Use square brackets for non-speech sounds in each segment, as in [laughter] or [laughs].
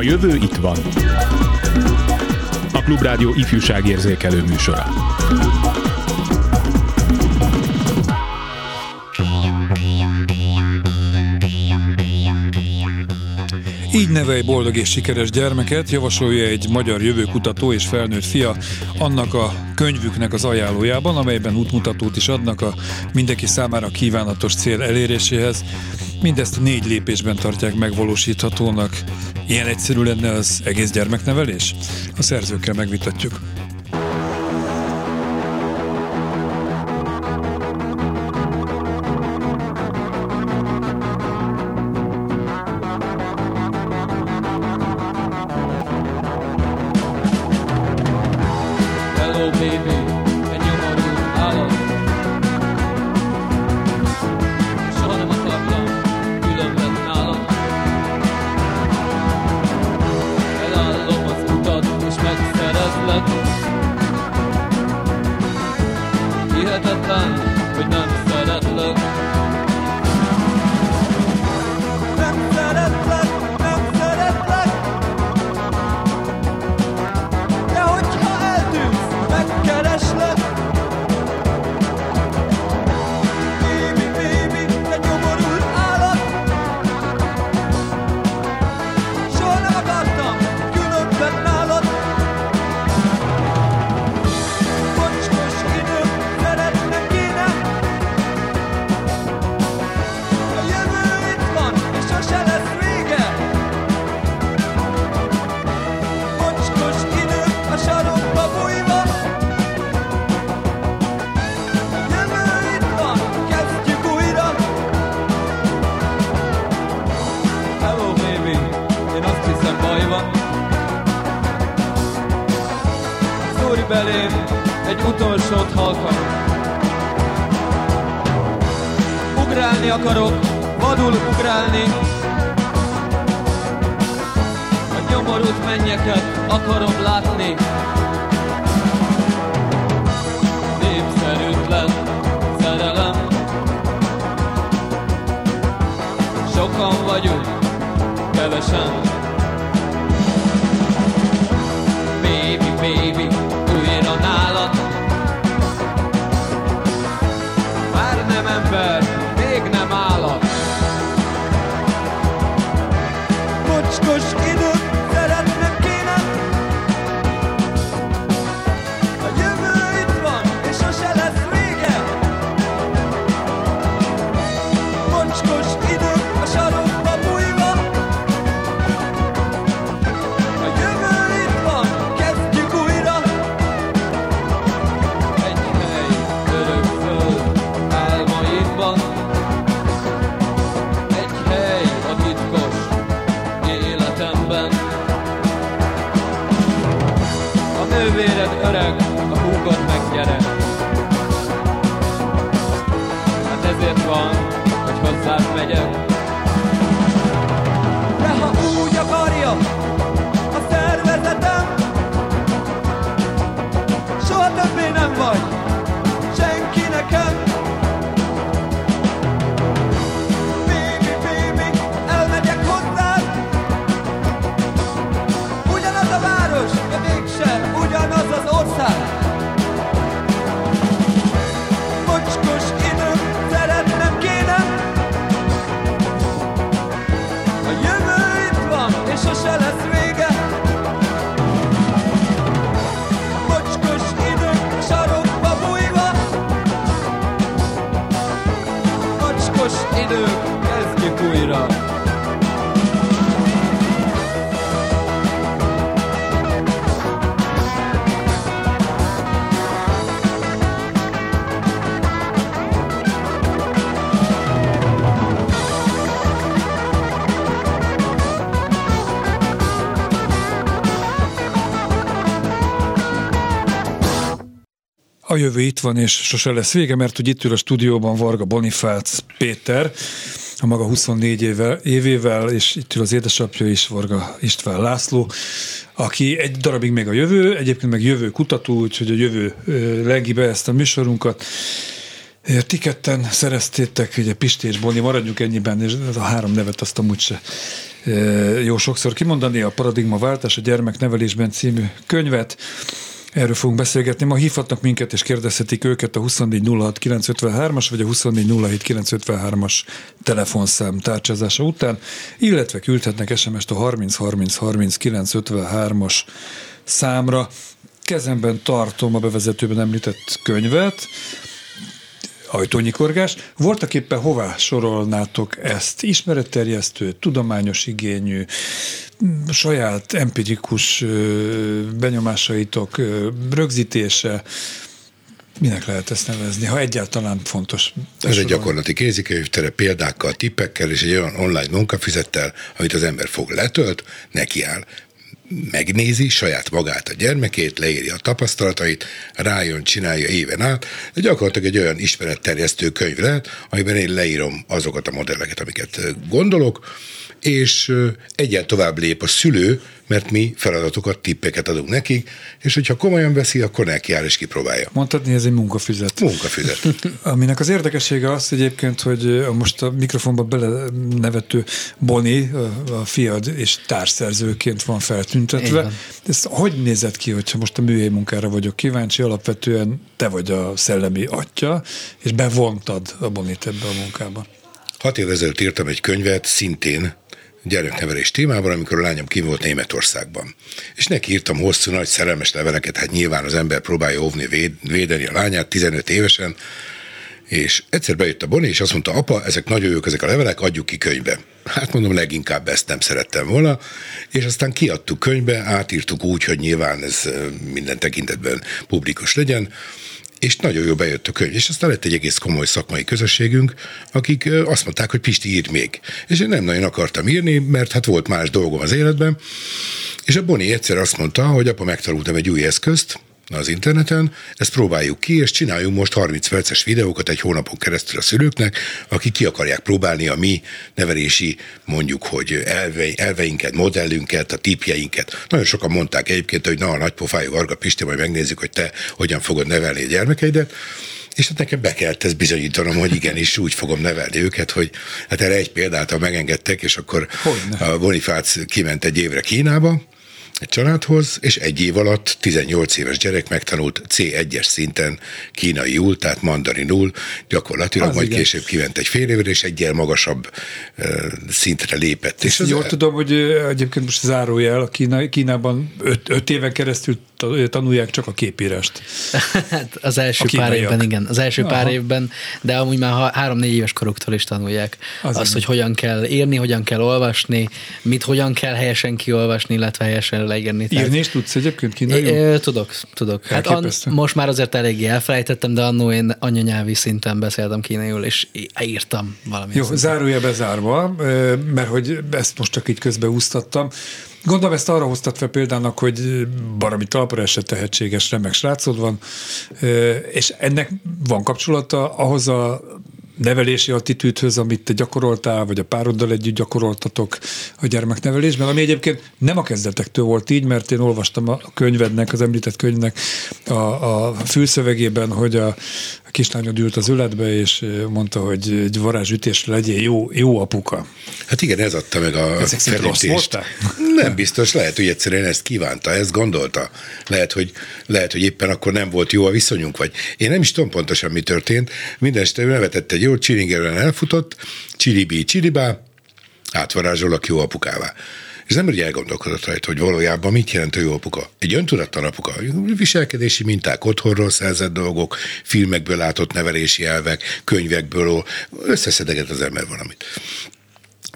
A jövő itt van. A Klubrádió ifjúságérzékelő műsora. Így nevelj boldog és sikeres gyermeket, javasolja egy magyar jövőkutató és felnőtt fia annak a könyvüknek az ajánlójában, amelyben útmutatót is adnak a mindenki számára kívánatos cél eléréséhez. Mindezt négy lépésben tartják megvalósíthatónak. Ilyen egyszerű lenne az egész gyermeknevelés? A szerzőkkel megvitatjuk. A jövő itt van, és sose lesz vége, mert hogy itt ül a stúdióban Varga Bonifác Péter, a maga 24 éve, évével, és itt ül az édesapja is, Varga István László, aki egy darabig még a jövő, egyébként meg jövő kutató, úgyhogy a jövő lengi be ezt a műsorunkat. Ti ketten szereztétek, ugye Pisti és Boni, maradjunk ennyiben, és ez a három nevet azt amúgy se jó sokszor kimondani, a Paradigma váltás a gyermeknevelésben című könyvet. Erről fogunk beszélgetni. Ma hívhatnak minket és kérdezhetik őket a 2406953-as vagy a 2407953-as telefonszám tárcsázása után, illetve küldhetnek SMS-t a 30 30 30 953-as számra. Kezemben tartom a bevezetőben említett könyvet, ajtónyikorgás. Voltak éppen hová sorolnátok ezt? Ismeretterjesztő, tudományos igényű, saját empirikus benyomásaitok rögzítése, Minek lehet ezt nevezni, ha egyáltalán fontos? Ez egy gyakorlati kézikönyvtere példákkal, tippekkel és egy olyan online munkafizettel, amit az ember fog letölt, nekiáll, megnézi saját magát, a gyermekét, leírja a tapasztalatait, rájön, csinálja éven át, gyakorlatilag egy olyan ismeretterjesztő könyv lehet, amiben én leírom azokat a modelleket, amiket gondolok, és egyel tovább lép a szülő, mert mi feladatokat, tippeket adunk nekik, és hogyha komolyan veszi, akkor neki áll és kipróbálja. Mondtad, hogy ez egy munkafüzet. Munkafüzet. [laughs] Aminek az érdekessége az egyébként, hogy most a mikrofonba bele nevető Boni, a fiad és társszerzőként van feltüntetve. Ez hogy nézett ki, hogyha most a műhelyi munkára vagyok kíváncsi, alapvetően te vagy a szellemi atya, és bevontad a Bonit ebbe a munkába? Hat évvel ezelőtt írtam egy könyvet, szintén gyereknevelés témában, amikor a lányom kim volt Németországban. És neki írtam hosszú, nagy szerelmes leveleket, hát nyilván az ember próbálja óvni, véd, védeni a lányát 15 évesen, és egyszer bejött a Boni, és azt mondta, apa, ezek nagyon jók, ezek a levelek, adjuk ki könyvbe. Hát mondom, leginkább ezt nem szerettem volna, és aztán kiadtuk könyvbe, átírtuk úgy, hogy nyilván ez minden tekintetben publikus legyen, és nagyon jó bejött a könyv. És aztán lett egy egész komoly szakmai közösségünk, akik azt mondták, hogy Pisti írt még. És én nem nagyon akartam írni, mert hát volt más dolgom az életben. És a Boni egyszer azt mondta, hogy apa, megtanultam egy új eszközt, az interneten, ezt próbáljuk ki, és csináljunk most 30 perces videókat egy hónapon keresztül a szülőknek, akik ki akarják próbálni a mi nevelési, mondjuk, hogy elve, elveinket, modellünket, a típjeinket. Nagyon sokan mondták egyébként, hogy na, a nagypofájú Varga Pisti, majd megnézzük, hogy te hogyan fogod nevelni a gyermekeidet. És hát nekem be kellett ezt bizonyítanom, hogy igenis úgy fogom nevelni őket, hogy hát erre egy példát, ha megengedtek, és akkor Hogyne. a Bonifác kiment egy évre Kínába, egy családhoz, és egy év alatt 18 éves gyerek megtanult C1-es szinten kínaiul, tehát mandarinul, gyakorlatilag az majd igen. később kiment egy fél évre, és egyel magasabb uh, szintre lépett. És, és jól tudom, hogy egyébként most zárójel, a Kína, Kínában öt, öt éven keresztül tanulják csak a képírást. [laughs] hát az első pár évben, igen. Az első Aha. pár évben, de amúgy már három-négy éves koruktól is tanulják. Az azt, hogy hogyan kell írni, hogyan kell olvasni, mit hogyan kell helyesen kiolvasni, illetve helyesen leírni. Írni is tudsz egyébként kínaiul? Tudok, tudok. Hát an, most már azért eléggé elfelejtettem, de annó én anyanyelvi szinten beszéltem kínaiul, és írtam valamit. Jó, zárója bezárva, mert hogy ezt most csak így közbeúsztattam. Gondolom ezt arra hoztat fel példának, hogy barami talpra esett tehetséges, remek srácod van, és ennek van kapcsolata ahhoz a nevelési attitűdhöz, amit te gyakoroltál, vagy a pároddal együtt gyakoroltatok a gyermeknevelésben, ami egyébként nem a kezdetektől volt így, mert én olvastam a könyvednek, az említett könyvnek a, a fülszövegében, hogy a, a kislányod ült az öletbe, és mondta, hogy egy varázsütésre legyél jó, jó apuka. Hát igen, ez adta meg a Ezek felütést. Nem biztos, lehet, hogy egyszerűen ezt kívánta, ezt gondolta. Lehet hogy, lehet, hogy éppen akkor nem volt jó a viszonyunk, vagy én nem is tudom pontosan, mi történt. Minden este nevetett egy jó csilingerben elfutott, csiribí, csiribá, átvarázsolok jó apukává. És nem úgy elgondolkodott rajta, hogy valójában mit jelent a jó apuka. Egy öntudatlan apuka. Viselkedési minták, otthonról szerzett dolgok, filmekből látott nevelési elvek, könyvekből összeszedeget az ember valamit.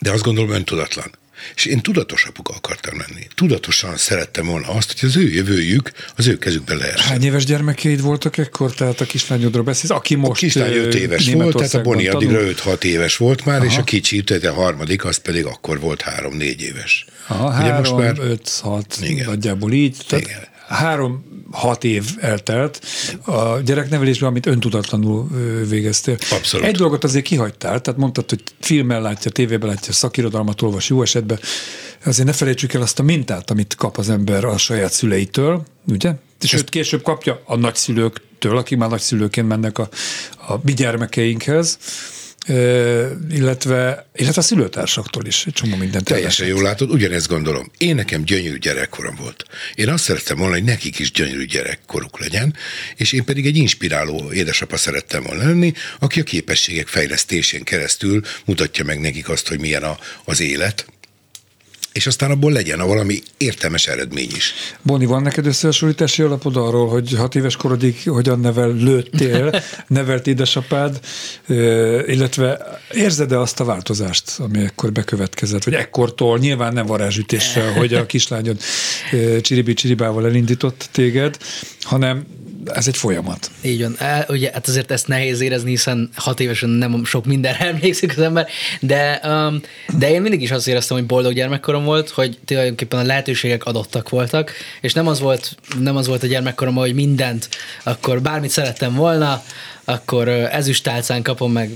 De azt gondolom öntudatlan. És én tudatos apuka akartam lenni. Tudatosan szerettem volna azt, hogy az ő jövőjük az ő kezükben lehet. Hány éves gyermekeid voltak ekkor? Tehát a kislányodról beszélsz, aki most A kislány 5 éves volt, tehát a Boni addigra 5-6 éves volt már, Aha. és a kicsi, tehát a harmadik, az pedig akkor volt 3-4 éves. Aha, 3, 5, 6, nagyjából így. Tehát Igen három hat év eltelt a gyereknevelésben, amit öntudatlanul végeztél. Abszolút. Egy dolgot azért kihagytál, tehát mondtad, hogy filmmel látja, tévében látja, szakirodalmat olvas jó esetben. Azért ne felejtsük el azt a mintát, amit kap az ember a saját szüleitől, ugye? Sőt, később kapja a nagyszülőktől, akik már nagyszülőként mennek a, a mi gyermekeinkhez illetve, illetve a szülőtársaktól is egy csomó mindent. Teljesen jól látod, ugyanezt gondolom. Én nekem gyönyörű gyerekkorom volt. Én azt szerettem volna, hogy nekik is gyönyörű gyerekkoruk legyen, és én pedig egy inspiráló édesapa szerettem volna lenni, aki a képességek fejlesztésén keresztül mutatja meg nekik azt, hogy milyen a, az élet, és aztán abból legyen a valami értelmes eredmény is. Boni, van neked összehasonlítási alapod arról, hogy hat éves korodig hogyan nevel lőttél, [laughs] nevelt édesapád, illetve érzed-e azt a változást, ami ekkor bekövetkezett, vagy ekkortól, nyilván nem varázsütéssel, hogy a kislányod csiribi csiribával elindított téged, hanem ez egy folyamat. Így van. Ugye, hát azért ezt nehéz érezni, hiszen hat évesen nem sok mindenre [laughs] emlékszik az ember, de, um, de én mindig is azt éreztem, hogy boldog gyermekkorom volt, hogy tulajdonképpen a lehetőségek adottak voltak, és nem az volt, nem az volt a gyermekkorom, hogy mindent, akkor bármit szerettem volna, akkor ezüstálcán kapom meg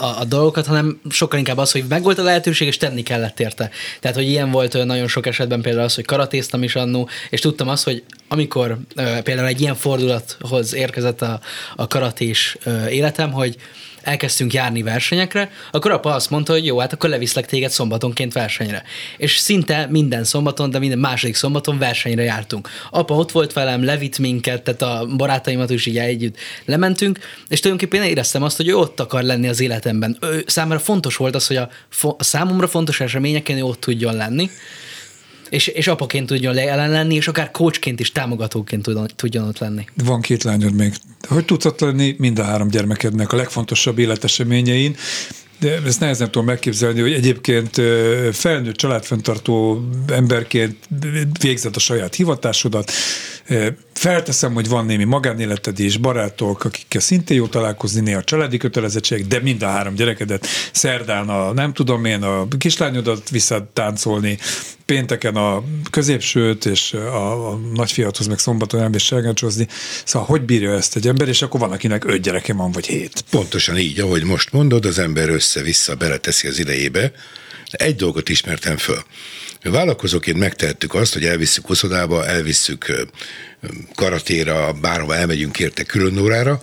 a, a dolgokat, hanem sokkal inkább az, hogy megvolt a lehetőség, és tenni kellett érte. Tehát, hogy ilyen volt nagyon sok esetben például az, hogy karatéztam is annó, és tudtam azt, hogy amikor például egy ilyen fordulathoz érkezett a, a karatés életem, hogy elkezdtünk járni versenyekre, akkor apa azt mondta, hogy jó, hát akkor leviszlek téged szombatonként versenyre. És szinte minden szombaton, de minden második szombaton versenyre jártunk. Apa ott volt velem, levitt minket, tehát a barátaimat is így együtt lementünk, és tulajdonképpen éreztem azt, hogy ő ott akar lenni az életemben. Ő, számára fontos volt az, hogy a, a számomra fontos eseményeken ő ott tudjon lenni, és, és apaként tudjon jelen lenni, és akár coachként is támogatóként tudjon, tudjon ott lenni. Van két lányod még. Hogy tudsz ott lenni mind a három gyermekednek a legfontosabb életeseményein, de ezt nehezen tudom megképzelni, hogy egyébként felnőtt családfenntartó emberként végzed a saját hivatásodat, Felteszem, hogy van némi magánéleted és barátok, akikkel szintén jó találkozni, néha családi kötelezettség, de mind a három gyerekedet szerdán a nem tudom én, a kislányodat visszatáncolni, pénteken a középsőt, és a, a nagyfiathoz meg szombaton elmész selgácsozni. Szóval hogy bírja ezt egy ember, és akkor van, akinek öt gyereke van, vagy hét. Pontosan így, ahogy most mondod, az ember össze-vissza beleteszi az idejébe, de egy dolgot ismertem föl. Vállalkozóként megtehettük azt, hogy elvisszük uszodába, elvisszük karatéra, bárhova elmegyünk érte külön órára,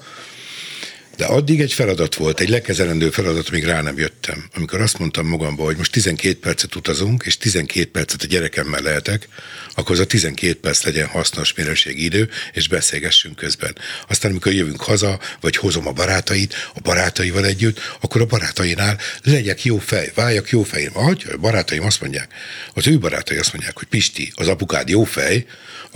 de addig egy feladat volt, egy lekezelendő feladat, amíg rá nem jöttem. Amikor azt mondtam magamba, hogy most 12 percet utazunk, és 12 percet a gyerekemmel lehetek, akkor az a 12 perc legyen hasznos minőségi idő, és beszélgessünk közben. Aztán, amikor jövünk haza, vagy hozom a barátait, a barátaival együtt, akkor a barátainál legyek jó fej, váljak jó fej. Ha a barátaim azt mondják, az ő barátai azt mondják, hogy Pisti, az apukád jó fej,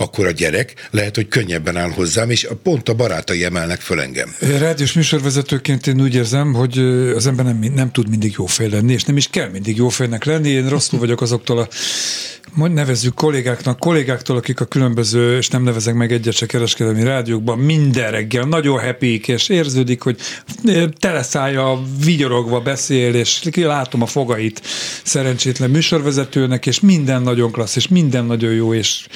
akkor a gyerek lehet, hogy könnyebben áll hozzám, és pont a barátai emelnek föl engem. Rádiós műsorvezetőként én úgy érzem, hogy az ember nem, nem tud mindig jó fej lenni, és nem is kell mindig jó fejnek lenni. Én rosszul vagyok azoktól a nevezzük kollégáknak, kollégáktól, akik a különböző, és nem nevezek meg egyet se kereskedelmi rádiókban, minden reggel nagyon happy és érződik, hogy teleszája vigyorogva beszél, és látom a fogait szerencsétlen műsorvezetőnek, és minden nagyon klassz, és minden nagyon jó, és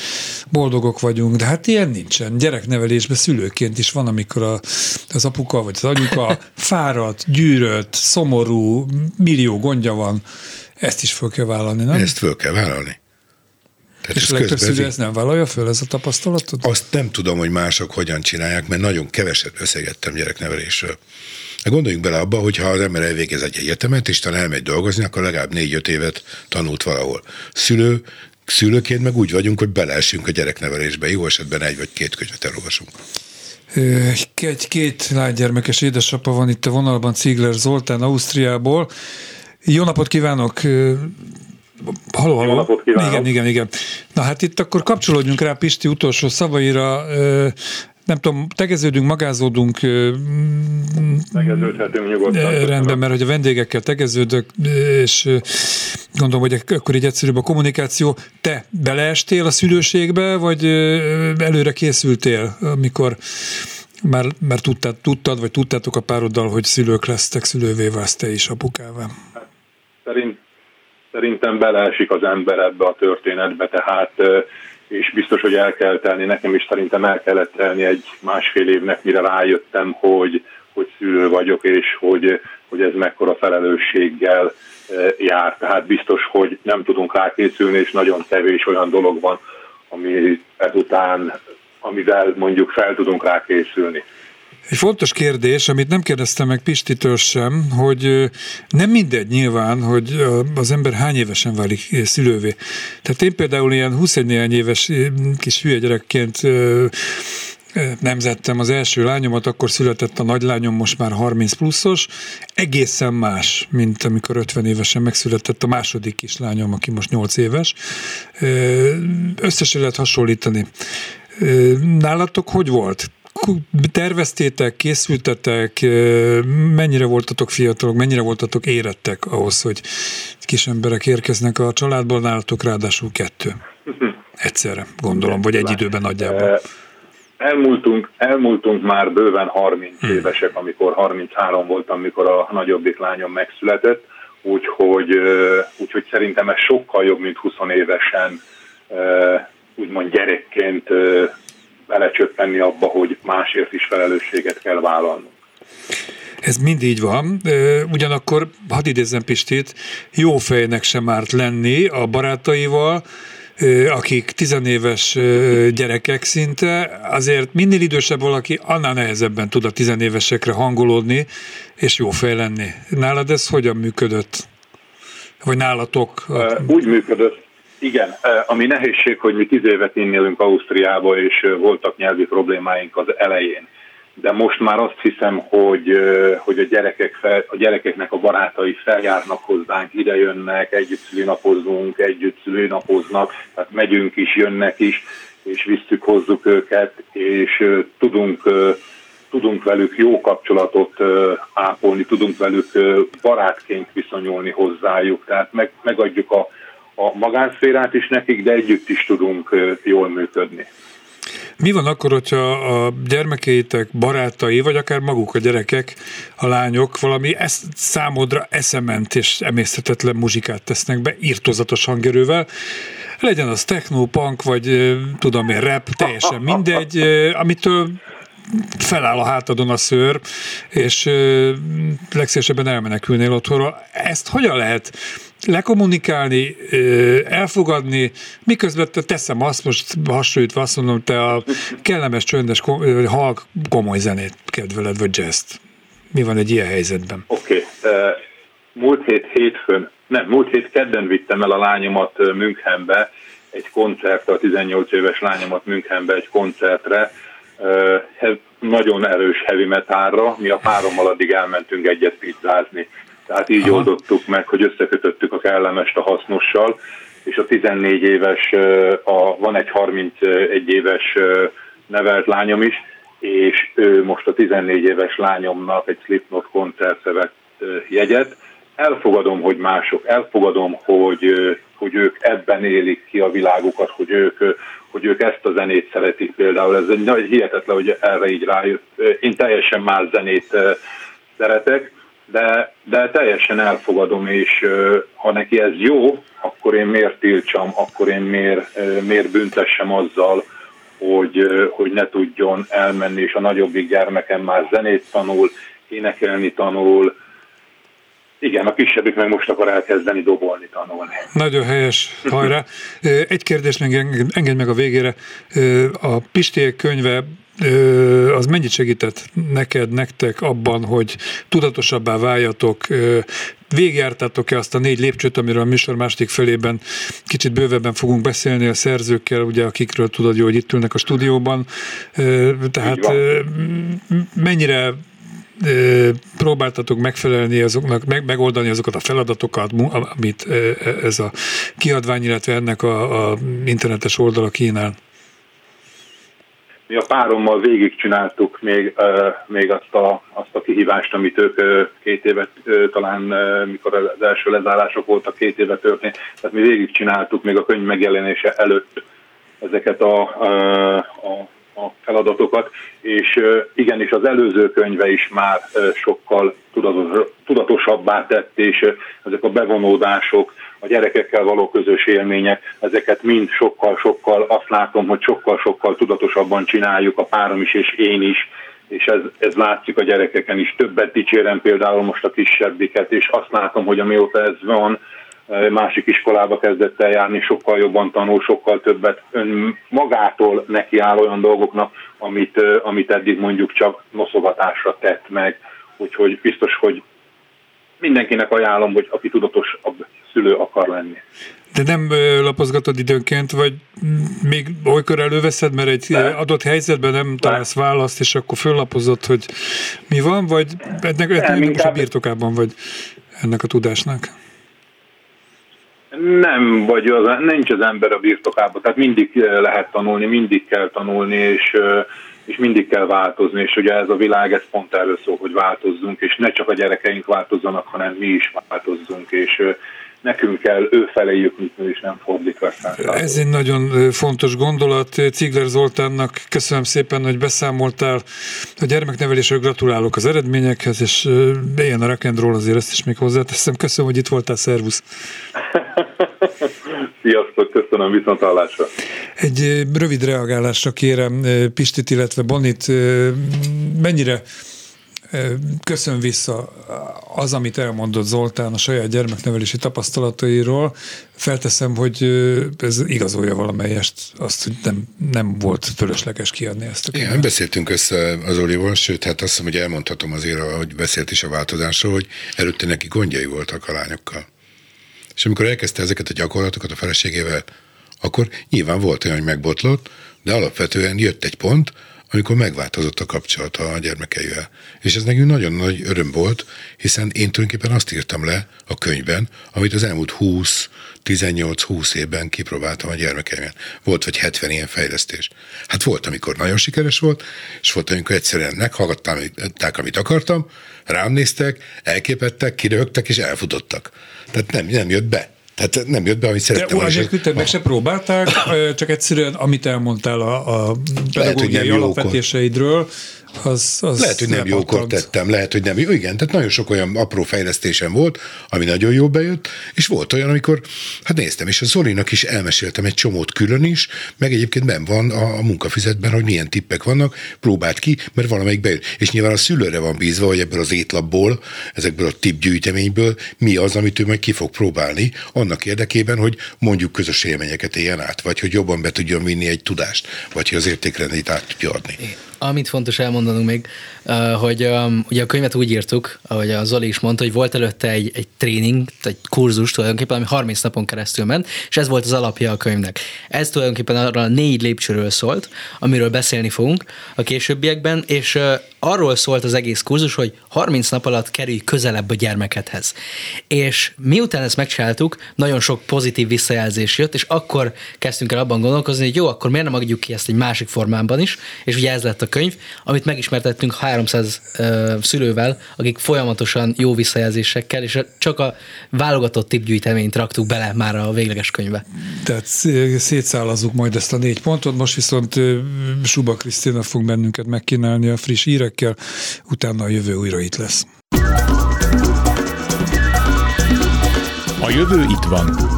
boldogok vagyunk, de hát ilyen nincsen. Gyereknevelésben szülőként is van, amikor a, az apuka vagy az anyuka [laughs] fáradt, gyűrött, szomorú, millió gondja van, ezt is föl kell vállalni, nem? Ezt föl kell vállalni. Tehát és a legtöbb szülő ezt nem vállalja föl, ez a tapasztalatod? Azt nem tudom, hogy mások hogyan csinálják, mert nagyon keveset beszélgettem gyereknevelésről. Gondoljunk bele abba, hogy ha az ember elvégez egy egyetemet, és talán elmegy dolgozni, akkor legalább négy-öt évet tanult valahol. Szülő, szülőként meg úgy vagyunk, hogy beleesünk a gyereknevelésbe. Jó esetben egy vagy két könyvet elolvasunk. Egy két lánygyermekes édesapa van itt a vonalban, Cigler Zoltán Ausztriából. Jó napot kívánok! Halló, halló. Jó napot kívánok. Igen, igen, igen. Na hát itt akkor kapcsolódjunk rá Pisti utolsó szavaira. Nem tudom, tegeződünk, magázódunk. Tegeződhetünk nyugodtan. Rendben, mert hogy a vendégekkel tegeződök, és gondolom, hogy akkor így egyszerűbb a kommunikáció. Te beleestél a szülőségbe, vagy előre készültél, amikor már, már tudtad, tudtad, vagy tudtátok a pároddal, hogy szülők lesztek, szülővé válsz te is apukává? Szerint, szerintem beleesik az ember ebbe a történetbe, tehát és biztos, hogy el kell tenni, nekem is szerintem el kellett tenni egy másfél évnek, mire rájöttem, hogy, hogy szülő vagyok, és hogy, hogy ez mekkora felelősséggel jár. Tehát biztos, hogy nem tudunk rákészülni, és nagyon kevés olyan dolog van, ami ezután, amivel mondjuk fel tudunk rákészülni. Egy fontos kérdés, amit nem kérdeztem meg Pistitől sem, hogy nem mindegy nyilván, hogy az ember hány évesen válik szülővé. Tehát én például ilyen 21 néhány éves kis hülye gyerekként nemzettem az első lányomat, akkor született a nagylányom, most már 30 pluszos, egészen más, mint amikor 50 évesen megszületett a második kislányom, aki most 8 éves. Összesen lehet hasonlítani. Nálatok hogy volt? Terveztétek, készültetek, mennyire voltatok fiatalok, mennyire voltatok érettek ahhoz, hogy kis emberek érkeznek a családból, nálatok ráadásul kettő. [laughs] Egyszerre, gondolom, vagy egy időben nagyjából. Elmúltunk, elmúltunk már bőven 30 hmm. évesek, amikor 33 voltam, amikor a nagyobbik lányom megszületett, úgyhogy, úgyhogy szerintem ez sokkal jobb, mint 20 évesen úgymond gyerekként belecsöppenni abba, hogy másért is felelősséget kell vállalnunk. Ez mind így van, ugyanakkor, hadd idézzem Pistit, jó fejnek sem árt lenni a barátaival, akik tizenéves gyerekek szinte, azért minél idősebb valaki, annál nehezebben tud a tizenévesekre hangolódni, és jó fej lenni. Nálad ez hogyan működött? Vagy nálatok? Úgy működött, igen, ami nehézség, hogy mi tíz évet innélünk Ausztriába, és voltak nyelvi problémáink az elején. De most már azt hiszem, hogy, hogy a, gyerekek fel, a gyerekeknek a barátai feljárnak hozzánk, idejönnek, együtt szülinapozunk, együtt szülinapoznak, tehát megyünk is, jönnek is, és visszük, hozzuk őket, és tudunk, tudunk velük jó kapcsolatot ápolni, tudunk velük barátként viszonyulni hozzájuk, tehát meg, megadjuk a a magánszférát is nekik, de együtt is tudunk jól működni. Mi van akkor, hogyha a gyermekeitek barátai, vagy akár maguk a gyerekek, a lányok valami esz, számodra eszement és emészhetetlen muzsikát tesznek be, írtozatos hangerővel, legyen az techno, punk, vagy tudom én, rap, teljesen [laughs] mindegy, amitől feláll a hátadon a szőr, és legszívesebben elmenekülnél otthonról. Ezt hogyan lehet lekommunikálni, elfogadni, miközben te teszem azt, most hasonlítva azt mondom, te a kellemes, csöndes, halk, komoly zenét kedveled, vagy jazz Mi van egy ilyen helyzetben? Oké. Okay. Múlt hét hétfőn, nem, múlt hét kedden vittem el a lányomat Münchenbe egy koncertre, a 18 éves lányomat Münchenbe egy koncertre, nagyon erős heavy metalra, mi a párommal addig elmentünk egyet pizzázni. Tehát így Aha. oldottuk meg, hogy összekötöttük a kellemest a hasznossal, és a 14 éves, a, van egy 31 éves nevelt lányom is, és ő most a 14 éves lányomnak egy Slipknot koncertre vett jegyet. Elfogadom, hogy mások, elfogadom, hogy, hogy ők ebben élik ki a világukat, hogy ők, hogy ők ezt a zenét szeretik például. Ez egy nagy hihetetlen, hogy erre így rájött. Én teljesen más zenét szeretek, de, de teljesen elfogadom, és ha neki ez jó, akkor én miért tiltsam, akkor én miért, miért büntessem azzal, hogy, hogy ne tudjon elmenni, és a nagyobbik gyermekem már zenét tanul, énekelni tanul, igen, a kisebbik meg most akar elkezdeni dobolni, tanulni. Nagyon helyes, hajrá. [laughs] Egy kérdés még engedj meg a végére. A Pistiek könyve az mennyit segített neked, nektek abban, hogy tudatosabbá váljatok, végigjártátok-e azt a négy lépcsőt, amiről a műsor második felében kicsit bővebben fogunk beszélni a szerzőkkel, ugye, akikről tudod jó, hogy itt ülnek a stúdióban. Tehát mennyire próbáltatok megfelelni azoknak, meg, megoldani azokat a feladatokat, amit ez a kiadvány, illetve ennek a, a internetes oldala kínál? Mi a párommal végigcsináltuk még, még azt, a, azt a kihívást, amit ők két évet talán, mikor az első lezárások voltak, két évet történt, tehát mi végigcsináltuk még a könyv megjelenése előtt ezeket a, a a feladatokat, és igenis az előző könyve is már sokkal tudatosabbá tett, és ezek a bevonódások, a gyerekekkel való közös élmények, ezeket mind sokkal-sokkal, azt látom, hogy sokkal-sokkal tudatosabban csináljuk, a párom is és én is, és ez, ez látszik a gyerekeken is. Többet dicsérem például most a kisebbiket, és azt látom, hogy amióta ez van, másik iskolába kezdett el járni, sokkal jobban tanul, sokkal többet ön magától neki áll olyan dolgoknak, amit, amit eddig mondjuk csak noszogatásra tett meg. Úgyhogy biztos, hogy mindenkinek ajánlom, hogy aki tudatosabb szülő akar lenni. De nem lapozgatod időnként, vagy még olykor előveszed, mert egy De. adott helyzetben nem találsz választ, és akkor föllapozod, hogy mi van, vagy ennek, ennek most a birtokában vagy ennek a tudásnak? Nem, vagy az, nincs az ember a birtokában, tehát mindig lehet tanulni, mindig kell tanulni, és, és mindig kell változni, és ugye ez a világ, ez pont erről szól, hogy változzunk, és ne csak a gyerekeink változzanak, hanem mi is változzunk, és nekünk kell ő feléjük jutni, és nem fordítva. Ez egy nagyon fontos gondolat. Cigler Zoltánnak köszönöm szépen, hogy beszámoltál a gyermeknevelésről, gratulálok az eredményekhez, és ilyen a rock'n'roll azért ezt is még hozzáteszem. Köszönöm, hogy itt voltál, szervusz! [laughs] Sziasztok, köszönöm, viszont hallásra. Egy rövid reagálásra kérem Pistit, illetve Bonit, mennyire Köszön vissza az, amit elmondott Zoltán a saját gyermeknevelési tapasztalatairól. Felteszem, hogy ez igazolja valamelyest azt, hogy nem, nem volt fölösleges kiadni ezt a könyvet. Igen, beszéltünk össze az Olival, sőt, hát azt hiszem, hogy elmondhatom azért, hogy beszélt is a változásról, hogy előtte neki gondjai voltak a lányokkal. És amikor elkezdte ezeket a gyakorlatokat a feleségével, akkor nyilván volt olyan, hogy megbotlott, de alapvetően jött egy pont, amikor megváltozott a kapcsolata a gyermekeivel. És ez nekünk nagyon nagy öröm volt, hiszen én tulajdonképpen azt írtam le a könyvben, amit az elmúlt 20, 18-20 évben kipróbáltam a gyermekeimben. Volt vagy 70 ilyen fejlesztés. Hát volt, amikor nagyon sikeres volt, és volt, amikor egyszerűen meghallgatták, amit akartam, rám néztek, elképettek, kirögtek és elfutottak. Tehát nem, nem jött be. Tehát nem jött be, amit szerettem. De te meg se próbálták, csak egyszerűen, amit elmondtál a, a pedagógiai alapvetéseidről, az, az lehet, hogy nem jókor tettem, lehet, hogy nem. Igen, tehát nagyon sok olyan apró fejlesztésem volt, ami nagyon jó bejött, és volt olyan, amikor, hát néztem, és a Zolinak is elmeséltem egy csomót külön is, meg egyébként nem van a, a munkafizetben, hogy milyen tippek vannak, próbált ki, mert valamelyik bejött. És nyilván a szülőre van bízva, hogy ebből az étlapból, ezekből a tippgyűjteményből mi az, amit ő majd ki fog próbálni, annak érdekében, hogy mondjuk közös élményeket éljen át, vagy hogy jobban be tudjon vinni egy tudást, vagy hogy az értékrendét át tudja adni. Amit fontos elmondanunk még, hogy ugye a könyvet úgy írtuk, ahogy a Zoli is mondta, hogy volt előtte egy, egy tréning, egy kurzus tulajdonképpen, ami 30 napon keresztül ment, és ez volt az alapja a könyvnek. Ez tulajdonképpen arra a négy lépcsőről szólt, amiről beszélni fogunk a későbbiekben, és arról szólt az egész kurzus, hogy 30 nap alatt kerülj közelebb a gyermekedhez. És miután ezt megcsináltuk, nagyon sok pozitív visszajelzés jött, és akkor kezdtünk el abban gondolkozni, hogy jó, akkor miért nem adjuk ki ezt egy másik formában is, és ugye ez lett a könyv, amit megismertettünk 300 uh, szülővel, akik folyamatosan jó visszajelzésekkel, és csak a válogatott tippgyűjteményt raktuk bele már a végleges könyvbe. Tehát szétszállazzuk majd ezt a négy pontot, most viszont Suba Krisztina fog bennünket megkínálni a friss hírekkel, utána a jövő újra itt lesz. A jövő itt van.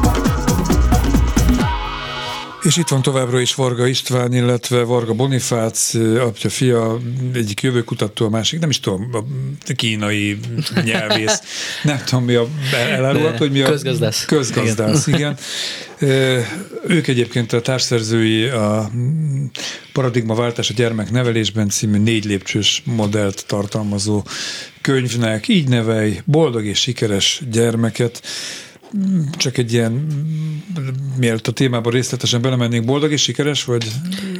És itt van továbbra is Varga István, illetve Varga Bonifác, apja, fia, egyik jövőkutató, a másik, nem is tudom, a kínai nyelvész, [laughs] nem tudom mi a elárulhat, hogy mi a... Közgazdász. Közgazdász, igen. igen. Ők egyébként a társszerzői a Paradigmaváltás a gyermeknevelésben című négy lépcsős modellt tartalmazó könyvnek, így nevelj boldog és sikeres gyermeket csak egy ilyen, mielőtt a témában részletesen belemennénk, boldog és sikeres, vagy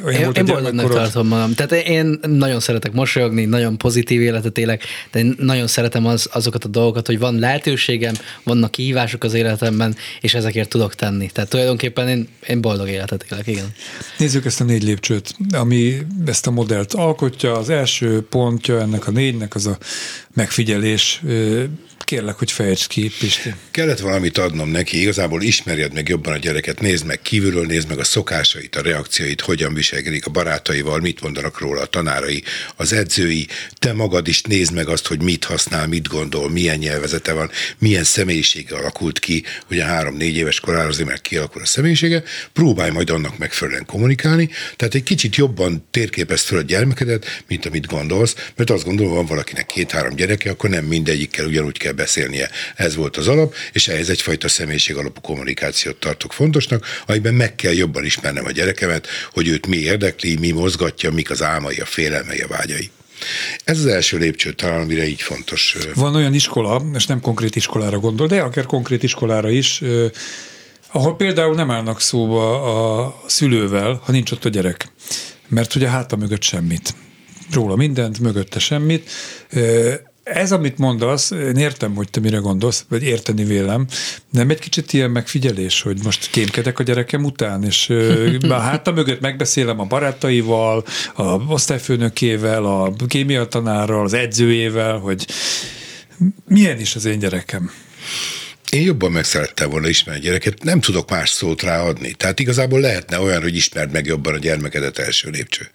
olyan én, volt én boldognak tartom magam. Tehát én nagyon szeretek mosolyogni, nagyon pozitív életet élek, de én nagyon szeretem az, azokat a dolgokat, hogy van lehetőségem, vannak kihívások az életemben, és ezekért tudok tenni. Tehát tulajdonképpen én, én boldog életet élek, igen. Nézzük ezt a négy lépcsőt, ami ezt a modellt alkotja. Az első pontja ennek a négynek az a megfigyelés Kérlek, hogy fejtsd ki, Pisti. Kellett valamit adnom neki, igazából ismerjed meg jobban a gyereket, nézd meg kívülről, nézd meg a szokásait, a reakcióit, hogyan viselkedik a barátaival, mit mondanak róla a tanárai, az edzői, te magad is nézd meg azt, hogy mit használ, mit gondol, milyen nyelvezete van, milyen személyisége alakult ki, ugye három-négy éves korára azért már kialakul a személyisége, próbálj majd annak megfelelően kommunikálni, tehát egy kicsit jobban térképezd fel a gyermekedet, mint amit gondolsz, mert azt gondolom, van valakinek két-három gyereke, akkor nem mindegyikkel ugyanúgy kell beszélnie. Ez volt az alap, és ehhez egyfajta személyiség alapú kommunikációt tartok fontosnak, amiben meg kell jobban ismernem a gyerekemet, hogy őt mi érdekli, mi mozgatja, mik az álmai, a félelmei, a vágyai. Ez az első lépcső talán, amire így fontos. Van olyan iskola, és nem konkrét iskolára gondol, de akár konkrét iskolára is, ahol például nem állnak szóba a szülővel, ha nincs ott a gyerek. Mert ugye háta mögött semmit. Róla mindent, mögötte semmit. Ez, amit mondasz, én értem, hogy te mire gondolsz, vagy érteni vélem, nem egy kicsit ilyen megfigyelés, hogy most kémkedek a gyerekem után, és [laughs] a háta mögött megbeszélem a barátaival, a osztályfőnökével, a kémia tanárral, az edzőjével, hogy milyen is az én gyerekem. Én jobban meg szerettem volna ismerni a gyereket, nem tudok más szót ráadni. Tehát igazából lehetne olyan, hogy ismerd meg jobban a gyermekedet első lépcső.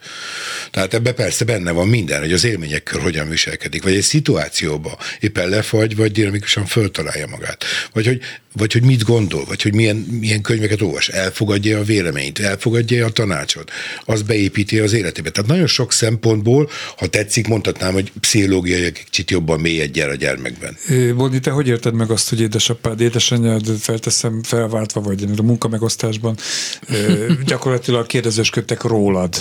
Tehát ebbe persze benne van minden, hogy az élményekkel hogyan viselkedik, vagy egy szituációba éppen lefagy, vagy dinamikusan föltalálja magát. Vagy hogy vagy hogy mit gondol, vagy hogy milyen, milyen könyveket olvas, elfogadja a véleményt, elfogadja a tanácsot, az beépíti az életébe. Tehát nagyon sok szempontból, ha tetszik, mondhatnám, hogy pszichológiai egy kicsit jobban mélyedjen a gyermekben. Bonni, te hogy érted meg azt, hogy édesapád, édesanyád felteszem felváltva, vagy a munkamegosztásban [laughs] gyakorlatilag kérdezősködtek rólad,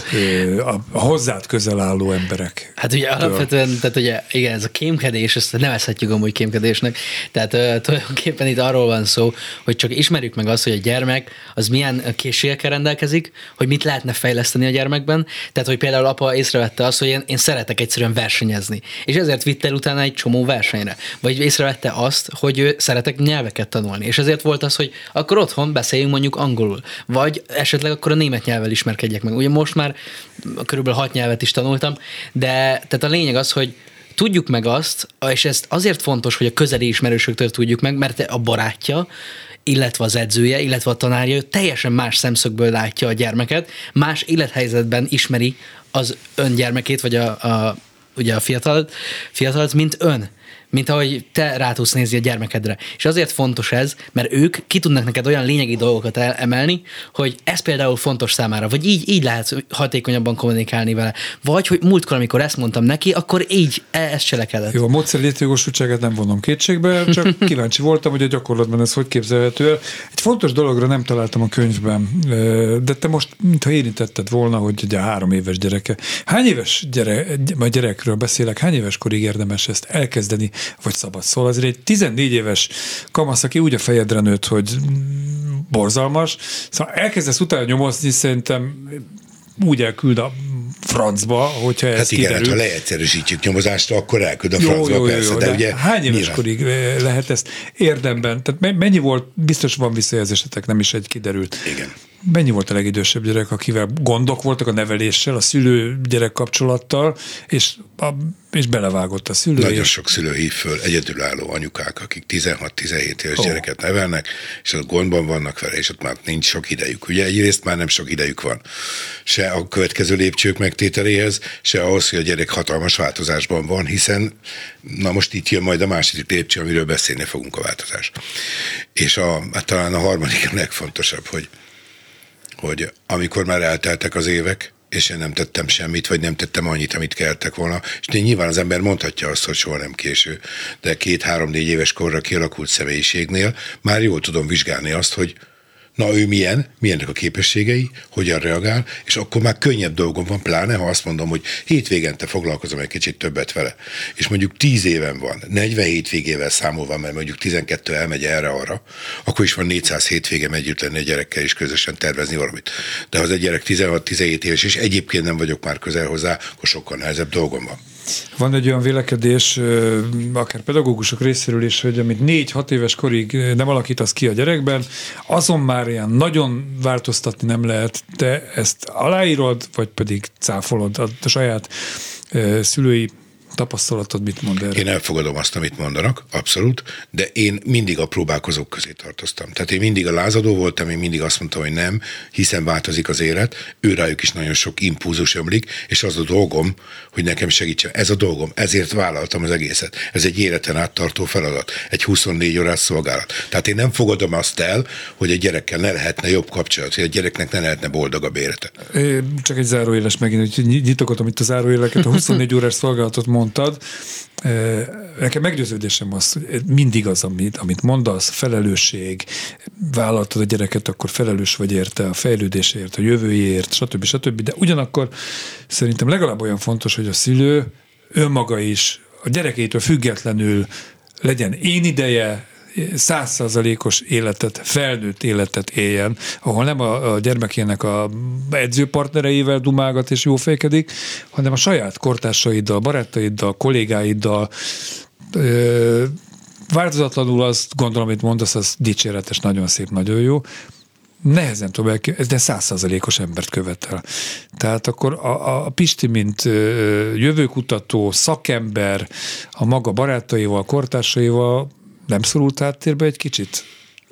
a hozzád közel álló emberek? Hát ugye alapvetően, tehát ugye igen, ez a kémkedés, ezt nevezhetjük amúgy kémkedésnek, tehát tulajdonképpen itt arról van van szó, hogy csak ismerjük meg azt, hogy a gyermek az milyen készségekkel rendelkezik, hogy mit lehetne fejleszteni a gyermekben. Tehát, hogy például apa észrevette azt, hogy én, én szeretek egyszerűen versenyezni. És ezért vitte el utána egy csomó versenyre. Vagy észrevette azt, hogy ő szeretek nyelveket tanulni. És ezért volt az, hogy akkor otthon beszéljünk mondjuk angolul. Vagy esetleg akkor a német nyelvvel ismerkedjek meg. Ugye most már körülbelül hat nyelvet is tanultam, de tehát a lényeg az, hogy tudjuk meg azt, és ezt azért fontos, hogy a közeli ismerősöktől tudjuk meg, mert a barátja, illetve az edzője, illetve a tanárja teljesen más szemszögből látja a gyermeket, más élethelyzetben ismeri az öngyermekét, vagy a, a ugye a fiatalt, fiatalt, mint ön mint ahogy te rá tudsz nézni a gyermekedre. És azért fontos ez, mert ők ki tudnak neked olyan lényegi dolgokat emelni, hogy ez például fontos számára, vagy így, így lehet hatékonyabban kommunikálni vele. Vagy, hogy múltkor, amikor ezt mondtam neki, akkor így e, ezt cselekedett. Jó, a módszer létjogosultságát nem vonom kétségbe, csak [laughs] kíváncsi voltam, hogy a gyakorlatban ez hogy képzelhető el. Egy fontos dologra nem találtam a könyvben, de te most, mintha érintetted volna, hogy ugye három éves gyereke. Hány éves gyere, vagy gyerekről beszélek, hány éves korig érdemes ezt elkezdeni vagy szabad. Szóval azért egy 14 éves kamasz, aki úgy a fejedre nőtt, hogy borzalmas, szóval elkezdesz utána nyomozni, szerintem úgy elküld a francba, hogyha ez hát igen, kiderül. hát ha leegyszerűsítjük nyomozást, akkor elküld a francba, jó, jó, persze, jó, de, de ugye... Hány éves korig eh, lehet ezt érdemben? Tehát mennyi volt, biztos van visszajelzésetek, nem is egy kiderült. Igen. Mennyi volt a legidősebb gyerek, akivel gondok voltak a neveléssel, a szülő-gyerek kapcsolattal, és, a, és belevágott a szülő? Nagyon sok szülő hív föl egyedülálló anyukák, akik 16-17 éves oh. gyereket nevelnek, és ott gondban vannak vele, és ott már nincs sok idejük. Ugye egyrészt már nem sok idejük van. Se a következő lépcsők megtételéhez, se ahhoz, hogy a gyerek hatalmas változásban van, hiszen na most itt jön majd a második lépcső, amiről beszélni fogunk a változás. És a, hát talán a harmadik a legfontosabb, hogy hogy amikor már elteltek az évek, és én nem tettem semmit, vagy nem tettem annyit, amit kellettek volna. És nyilván az ember mondhatja azt, hogy soha nem késő, de két-három-négy éves korra kialakult személyiségnél már jól tudom vizsgálni azt, hogy na ő milyen, milyenek a képességei, hogyan reagál, és akkor már könnyebb dolgom van, pláne ha azt mondom, hogy hétvégente foglalkozom egy kicsit többet vele, és mondjuk 10 éven van, 40 hétvégével számolva, mert mondjuk 12 elmegy erre-arra, akkor is van 400 hétvége együtt lenni a gyerekkel, és közösen tervezni valamit. De ha az egy gyerek 16-17 éves, és egyébként nem vagyok már közel hozzá, akkor sokkal nehezebb dolgom van. Van egy olyan vélekedés, akár pedagógusok részéről is, hogy amit négy-hat éves korig nem alakítasz ki a gyerekben, azon már ilyen nagyon változtatni nem lehet. Te ezt aláírod, vagy pedig cáfolod a saját szülői tapasztalatod mit mond erre? Én elfogadom azt, amit mondanak, abszolút, de én mindig a próbálkozók közé tartoztam. Tehát én mindig a lázadó voltam, én mindig azt mondtam, hogy nem, hiszen változik az élet, ő rájuk is nagyon sok impulzus ömlik, és az a dolgom, hogy nekem segítsen. Ez a dolgom, ezért vállaltam az egészet. Ez egy életen áttartó feladat, egy 24 órás szolgálat. Tehát én nem fogadom azt el, hogy a gyerekkel ne lehetne jobb kapcsolat, hogy a gyereknek ne lehetne boldogabb élete. Csak egy záróéles megint, hogy nyitogatom itt a záróéleket, a 24 órás szolgálatot mond mondtad, Nekem meggyőződésem az, hogy mindig az, amit, amit mondasz, felelősség, vállaltad a gyereket, akkor felelős vagy érte a fejlődésért, a jövőjéért, stb. stb. De ugyanakkor szerintem legalább olyan fontos, hogy a szülő önmaga is a gyerekétől függetlenül legyen én ideje, százszázalékos életet, felnőtt életet éljen, ahol nem a, a gyermekének a edzőpartnereivel dumálgat és jófejkedik, hanem a saját kortársaiddal, barátaiddal, kollégáiddal, ö, változatlanul azt gondolom, amit mondasz, az dicséretes, nagyon szép, nagyon jó, nehezen tudom el, de százszázalékos embert követel. Tehát akkor a, a Pisti, mint jövőkutató, szakember, a maga barátaival, kortársaival nem szorult háttérbe egy kicsit?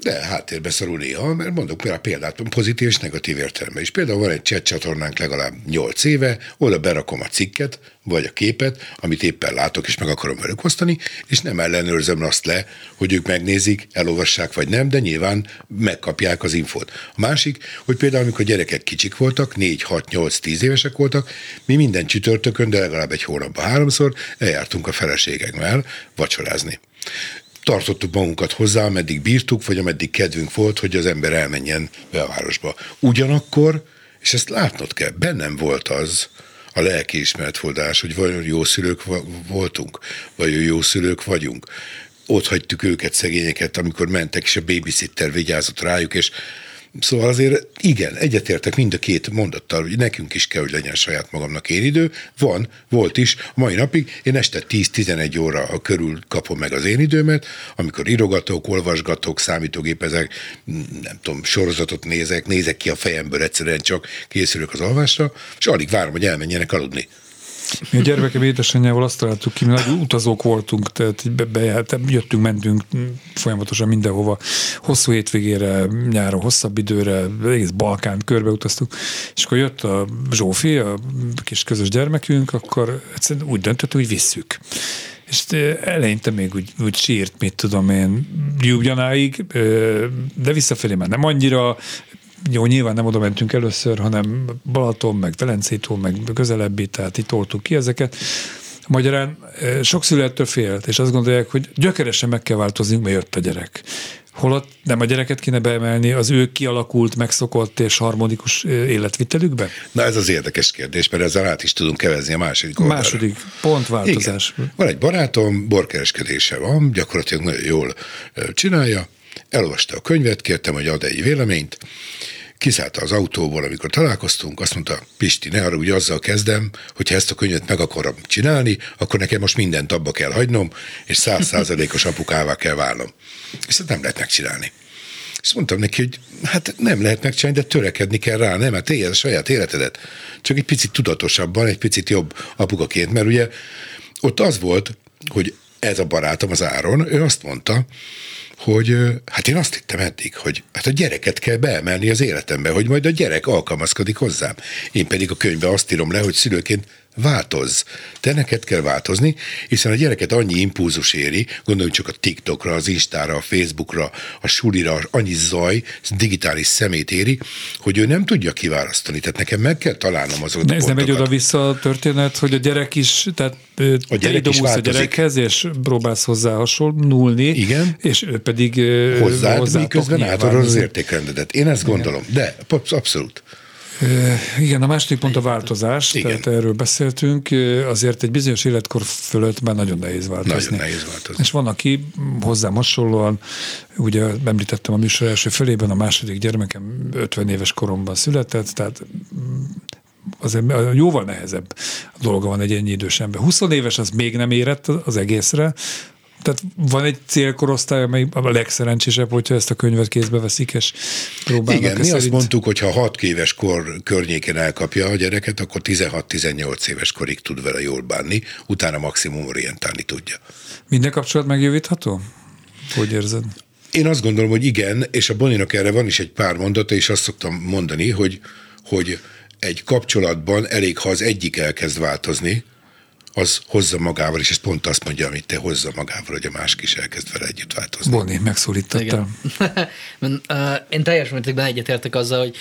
De háttérbe szorul néha, mert mondok például példát, pozitív és negatív értelemben is. Például van egy chat csatornánk legalább 8 éve, oda berakom a cikket, vagy a képet, amit éppen látok, és meg akarom velük osztani, és nem ellenőrzöm azt le, hogy ők megnézik, elolvassák vagy nem, de nyilván megkapják az infót. A másik, hogy például amikor gyerekek kicsik voltak, 4, 6, 8, 10 évesek voltak, mi minden csütörtökön, de legalább egy hónapban háromszor eljártunk a feleségekkel vacsorázni tartottuk magunkat hozzá, ameddig bírtuk, vagy ameddig kedvünk volt, hogy az ember elmenjen be a városba. Ugyanakkor, és ezt látnod kell, bennem volt az, a lelkiismeretfordás, hogy vajon jó szülők voltunk, vagy jó szülők vagyunk. Ott hagytuk őket, szegényeket, amikor mentek, és a babysitter vigyázott rájuk, és Szóval azért igen, egyetértek mind a két mondattal, hogy nekünk is kell, hogy legyen saját magamnak én idő. Van, volt is, mai napig én este 10-11 óra a körül kapom meg az én időmet, amikor írogatok, olvasgatok, számítógépezek, nem tudom, sorozatot nézek, nézek ki a fejemből, egyszerűen csak készülök az alvásra, és alig várom, hogy elmenjenek aludni. Mi a gyermekem édesanyjával azt találtuk ki, mi nagy utazók voltunk, tehát be, be, jöttünk, mentünk folyamatosan mindenhova, hosszú hétvégére, nyáron hosszabb időre, egész Balkán körbe utaztuk, és akkor jött a Zsófi, a kis közös gyermekünk, akkor egyszerűen úgy döntött, hogy visszük. És eleinte még úgy, úgy sírt, mit tudom én, Ljubljanáig, de visszafelé már nem annyira, jó, nyilván nem oda mentünk először, hanem Balaton, meg Velencétól, meg közelebbi, tehát itt toltuk ki ezeket. Magyarán eh, sok szülőtől félt, és azt gondolják, hogy gyökeresen meg kell változni, mert jött a gyerek. Holott nem a gyereket kéne beemelni az ő kialakult, megszokott és harmonikus eh, életvitelükbe? Na ez az érdekes kérdés, mert ezzel át is tudunk kevezni a második oldalra. Második változás. Igen. Van egy barátom, borkereskedése van, gyakorlatilag nagyon jól eh, csinálja, elolvasta a könyvet, kértem, hogy ad egy véleményt, kiszállt az autóból, amikor találkoztunk, azt mondta, Pisti, ne arra úgy azzal kezdem, hogyha ezt a könyvet meg akarom csinálni, akkor nekem most mindent abba kell hagynom, és százszázalékos apukává kell válnom. És ezt nem lehet megcsinálni. És mondtam neki, hogy hát nem lehet megcsinálni, de törekedni kell rá, nem, hát élj a saját életedet. Csak egy picit tudatosabban, egy picit jobb apukaként, mert ugye ott az volt, hogy ez a barátom, az Áron, ő azt mondta, hogy hát én azt hittem eddig, hogy hát a gyereket kell beemelni az életembe, hogy majd a gyerek alkalmazkodik hozzám. Én pedig a könyvbe azt írom le, hogy szülőként változz. Te neked kell változni, hiszen a gyereket annyi impulzus éri, gondoljunk csak a TikTokra, az Instára, a Facebookra, a sulira, annyi zaj, digitális szemét éri, hogy ő nem tudja kiválasztani. Tehát nekem meg kell találnom azokat De ez nem egy oda-vissza a történet, hogy a gyerek is, tehát a gyerek is a gyerekhez, és próbálsz hozzá hasonlulni, Igen. és ő pedig hozzád, miközben átadod az értékrendedet. Én ezt gondolom, Igen. de abszolút. Igen, a második pont a változás, Igen. tehát erről beszéltünk. Azért egy bizonyos életkor fölött már nagyon nehéz változni. Nagyon nehéz változni. És van, aki hozzám hasonlóan, ugye említettem a műsor első felében, a második gyermekem 50 éves koromban született, tehát mm, azért jóval nehezebb dolga van egy ennyi idős ember. 20 éves az még nem érett az egészre, tehát van egy célkorosztály, amely a legszerencsésebb, hogyha ezt a könyvet kézbe veszik, és próbálnak Igen, mi szerint... azt mondtuk, hogy ha 6 éves kor környékén elkapja a gyereket, akkor 16-18 éves korig tud vele jól bánni, utána maximum orientálni tudja. Minden kapcsolat megjavítható? Hogy érzed? Én azt gondolom, hogy igen, és a Boninak erre van is egy pár mondata, és azt szoktam mondani, hogy, hogy egy kapcsolatban elég, ha az egyik elkezd változni, az hozza magával, és ez pont azt mondja, amit te hozza magával, hogy a másik is elkezd vele együtt változni. Boni, megszólítottál. [laughs] Én teljes mértékben egyetértek azzal, hogy,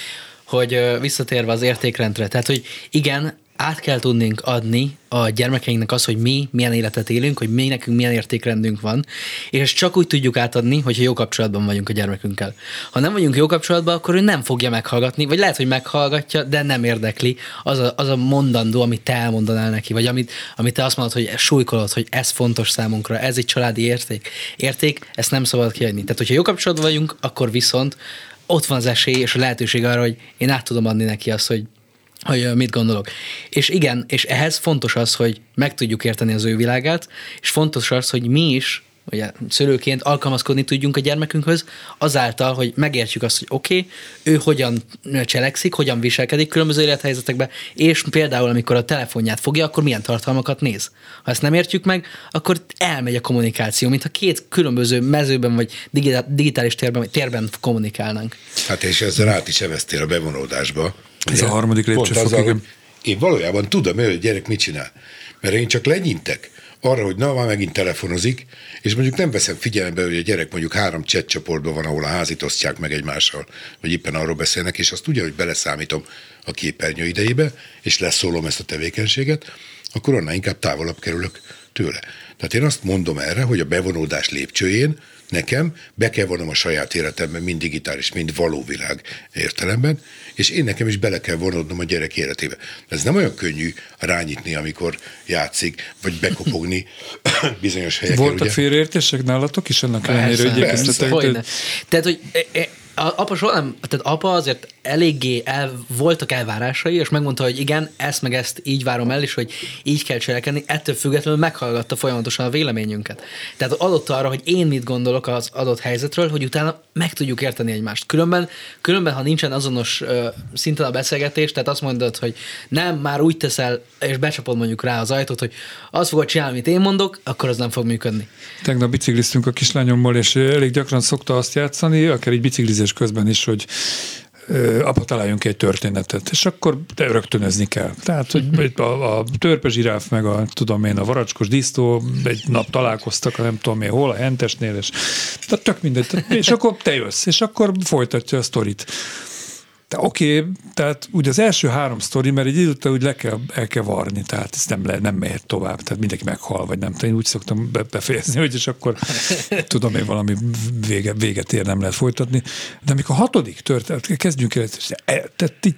hogy visszatérve az értékrendre, tehát hogy igen, át kell tudnunk adni a gyermekeinknek az, hogy mi milyen életet élünk, hogy mi nekünk milyen értékrendünk van, és ezt csak úgy tudjuk átadni, hogyha jó kapcsolatban vagyunk a gyermekünkkel. Ha nem vagyunk jó kapcsolatban, akkor ő nem fogja meghallgatni, vagy lehet, hogy meghallgatja, de nem érdekli az a, az a mondandó, amit te elmondanál neki, vagy amit, amit te azt mondod, hogy súlykolod, hogy ez fontos számunkra, ez egy családi érték. Érték, ezt nem szabad kiadni. Tehát, hogyha jó kapcsolatban vagyunk, akkor viszont ott van az esély és a lehetőség arra, hogy én át tudom adni neki azt, hogy hogy mit gondolok. És igen, és ehhez fontos az, hogy meg tudjuk érteni az ő világát, és fontos az, hogy mi is ugye szülőként alkalmazkodni tudjunk a gyermekünkhöz, azáltal, hogy megértjük azt, hogy oké, okay, ő hogyan cselekszik, hogyan viselkedik különböző élethelyzetekben, és például amikor a telefonját fogja, akkor milyen tartalmakat néz. Ha ezt nem értjük meg, akkor elmegy a kommunikáció, mintha két különböző mezőben vagy digitális térben, vagy térben kommunikálnánk. Hát és ezzel át is eveztél a bevonódásba. Ez a harmadik lépcsőfok. Én valójában tudom, hogy a gyerek mit csinál. Mert én csak lenyintek arra, hogy na, már megint telefonozik, és mondjuk nem veszem figyelembe, hogy a gyerek mondjuk három chat csoportban van, ahol a házit osztják meg egymással, vagy éppen arról beszélnek, és azt ugyanúgy beleszámítom a képernyő idejébe, és leszólom ezt a tevékenységet, akkor annál inkább távolabb kerülök tőle. Tehát én azt mondom erre, hogy a bevonódás lépcsőjén nekem be kell vonom a saját életemben, mind digitális, mind való világ értelemben, és én nekem is bele kell vonodnom a gyerek életébe. Ez nem olyan könnyű rányitni, amikor játszik, vagy bekopogni [coughs] bizonyos helyeken. Voltak félreértések nálatok is ennek ellenére, hogy Tehát, hogy e, e, apa soha nem, tehát apa azért eléggé el, voltak elvárásai, és megmondta, hogy igen, ezt meg ezt így várom el, és hogy így kell cselekedni, ettől függetlenül meghallgatta folyamatosan a véleményünket. Tehát adott arra, hogy én mit gondolok az adott helyzetről, hogy utána meg tudjuk érteni egymást. Különben, különben ha nincsen azonos uh, szinten a beszélgetés, tehát azt mondod, hogy nem, már úgy teszel, és becsapod mondjuk rá az ajtót, hogy azt fogod csinálni, amit én mondok, akkor az nem fog működni. Tegnap bicikliztünk a kislányommal, és elég gyakran szokta azt játszani, akár egy biciklizés közben is, hogy apa találjunk egy történetet, és akkor rögtönözni kell. Tehát, hogy a, a törpezsiráf meg a, tudom én, a varacskos disztó egy nap találkoztak, a nem tudom én hol, a hentesnél, és tehát tök mindegy. És akkor te jössz, és akkor folytatja a sztorit. De oké, okay, tehát ugye az első három sztori, mert egy idő után úgy le kell, el kell varni, tehát ez nem, le, nem mehet tovább, tehát mindenki meghal, vagy nem. Én úgy szoktam befejezni, hogy és akkor [laughs] tudom én valami vége, véget ér, nem lehet folytatni. De amikor a hatodik történet, kezdjünk el, tehát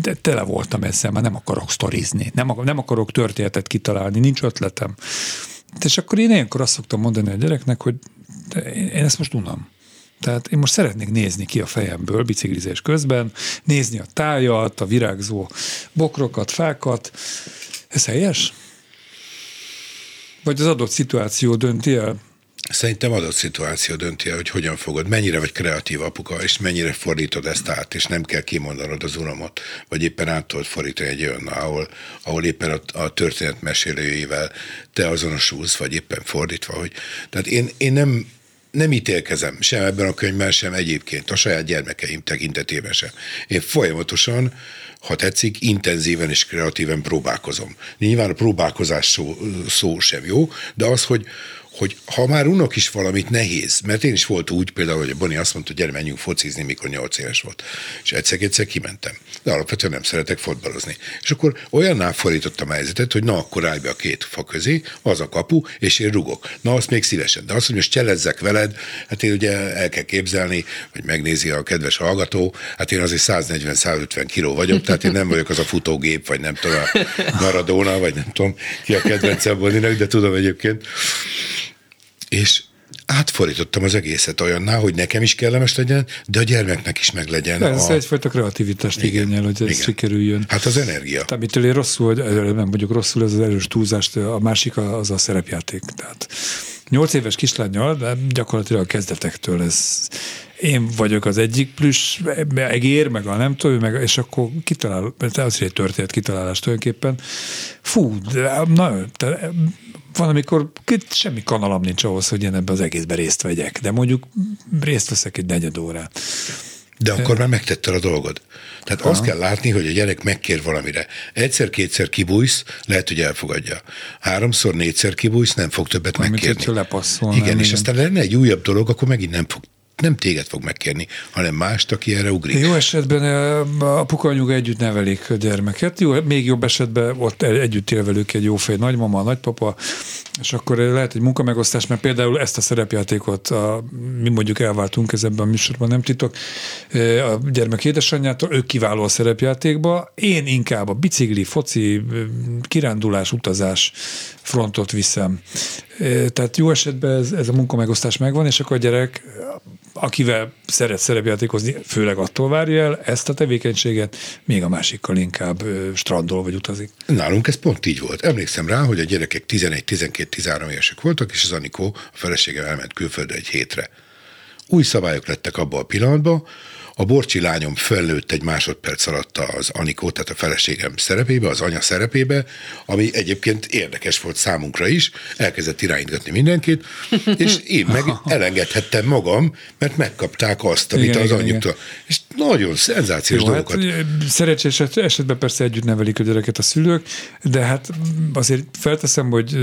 de tele voltam ezzel, már nem akarok sztorizni, nem, nem akarok történetet kitalálni, nincs ötletem. És akkor én ilyenkor azt szoktam mondani a gyereknek, hogy én ezt most unom. Tehát én most szeretnék nézni ki a fejemből biciklizés közben, nézni a tájat, a virágzó bokrokat, fákat. Ez helyes? Vagy az adott szituáció dönti el? Szerintem adott szituáció dönti el, hogy hogyan fogod, mennyire vagy kreatív apuka, és mennyire fordítod ezt át, és nem kell kimondanod az uromot, vagy éppen át tudod fordítani egy olyan, ahol, ahol éppen a, a történet mesélőjével te azonosulsz, vagy éppen fordítva. Hogy, tehát én, én nem, nem ítélkezem sem ebben a könyvben, sem egyébként, a saját gyermekeim tekintetében sem. Én folyamatosan, ha tetszik, intenzíven és kreatíven próbálkozom. Nyilván a próbálkozás szó, szó sem jó, de az, hogy, hogy ha már unok is valamit nehéz, mert én is volt úgy például, hogy a Boni azt mondta, hogy gyere, menjünk focizni, mikor nyolc éves volt. És egyszer-egyszer kimentem. De alapvetően nem szeretek fotbalozni. És akkor olyanná fordítottam a helyzetet, hogy na, akkor állj be a két fa közé, az a kapu, és én rugok. Na, azt még szívesen. De azt, hogy most cselezzek veled, hát én ugye el kell képzelni, hogy megnézi a kedves hallgató, hát én azért 140-150 kiló vagyok, tehát én nem vagyok az a futógép, vagy nem tudom, a Maradona, vagy nem tudom, ki a Boninak, de tudom egyébként és átfordítottam az egészet olyanná, hogy nekem is kellemes legyen, de a gyermeknek is meg legyen. Ez a... egyfajta kreativitást igen, igényel, hogy ez igen. sikerüljön. Hát az energia. Tehát mitől én rosszul, nem vagyok rosszul, ez az erős túlzást, a másik az a szerepjáték. Tehát nyolc éves kislányjal, de gyakorlatilag a kezdetektől ez én vagyok az egyik plusz egér, meg a nem tudom, meg, és akkor kitalál, az is egy történet kitalálás tulajdonképpen. Fú, de, na, de, van, amikor semmi kanalam nincs ahhoz, hogy én ebbe az egészbe részt vegyek, de mondjuk részt veszek egy negyed órát. De akkor már megtetted a dolgod. Tehát Aha. azt kell látni, hogy a gyerek megkér valamire. Egyszer-kétszer kibújsz, lehet, hogy elfogadja. Háromszor, négyszer kibújsz, nem fog többet Amit megkérni. Igen, igen, és aztán lenne egy újabb dolog, akkor megint nem fog nem téged fog megkérni, hanem mást, aki erre ugrik. Jó esetben a anyuga együtt nevelik a gyermeket, jó, még jobb esetben ott együtt él velük egy fej nagymama, nagypapa, és akkor lehet egy munkamegosztás, mert például ezt a szerepjátékot a, mi mondjuk elváltunk ez ebben a műsorban, nem titok, a gyermek édesanyjától, ők kiváló a szerepjátékba, én inkább a bicikli, foci, kirándulás, utazás frontot viszem. Tehát jó esetben ez, ez a munkamegosztás megvan, és akkor a gyerek akivel szeret szerepjátékozni, főleg attól várja el ezt a tevékenységet, még a másikkal inkább strandol vagy utazik. Nálunk ez pont így volt. Emlékszem rá, hogy a gyerekek 11-12-13 évesek voltak, és az Anikó, a felesége elment külföldre egy hétre. Új szabályok lettek abban a pillanatban, a borcsi lányom fellőtt egy másodperc alatt az Anikó, tehát a feleségem szerepébe, az anya szerepébe, ami egyébként érdekes volt számunkra is, elkezdett irányítgatni mindenkit, és én meg [laughs] elengedhettem magam, mert megkapták azt, amit igen, az anyjuktól. És nagyon szenzációs Jó, dolgokat. Hát, szerencsés esetben persze együtt nevelik a gyereket a szülők, de hát azért felteszem, hogy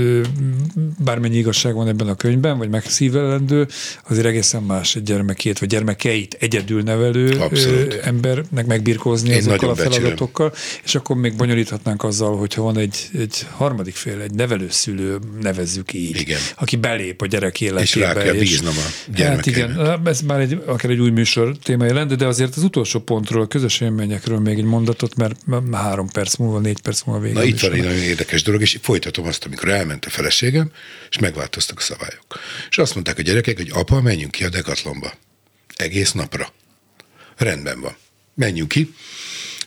bármennyi igazság van ebben a könyvben, vagy megszívelendő, azért egészen más egy gyermekét, vagy gyermekeit egyedül nevelő Abszolút. embernek megbirkózni Én azokkal a feladatokkal, becsülöm. és akkor még bonyolíthatnánk azzal, hogyha van egy, egy harmadik fél, egy nevelőszülő, nevezzük így, igen. aki belép a gyerek életébe. És rá kell bíznom a gyermekére. Hát igen, ez már egy, akár egy új műsor témája lenne, de azért az utolsó pontról, a közös élményekről még egy mondatot, mert három perc múlva, négy perc múlva végül. Na itt van egy nagyon érdekes dolog, és folytatom azt, amikor elment a feleségem, és megváltoztak a szabályok. És azt mondták a gyerekek, hogy apa, menjünk ki a dekatlomba. Egész napra. Rendben van. Menjünk ki.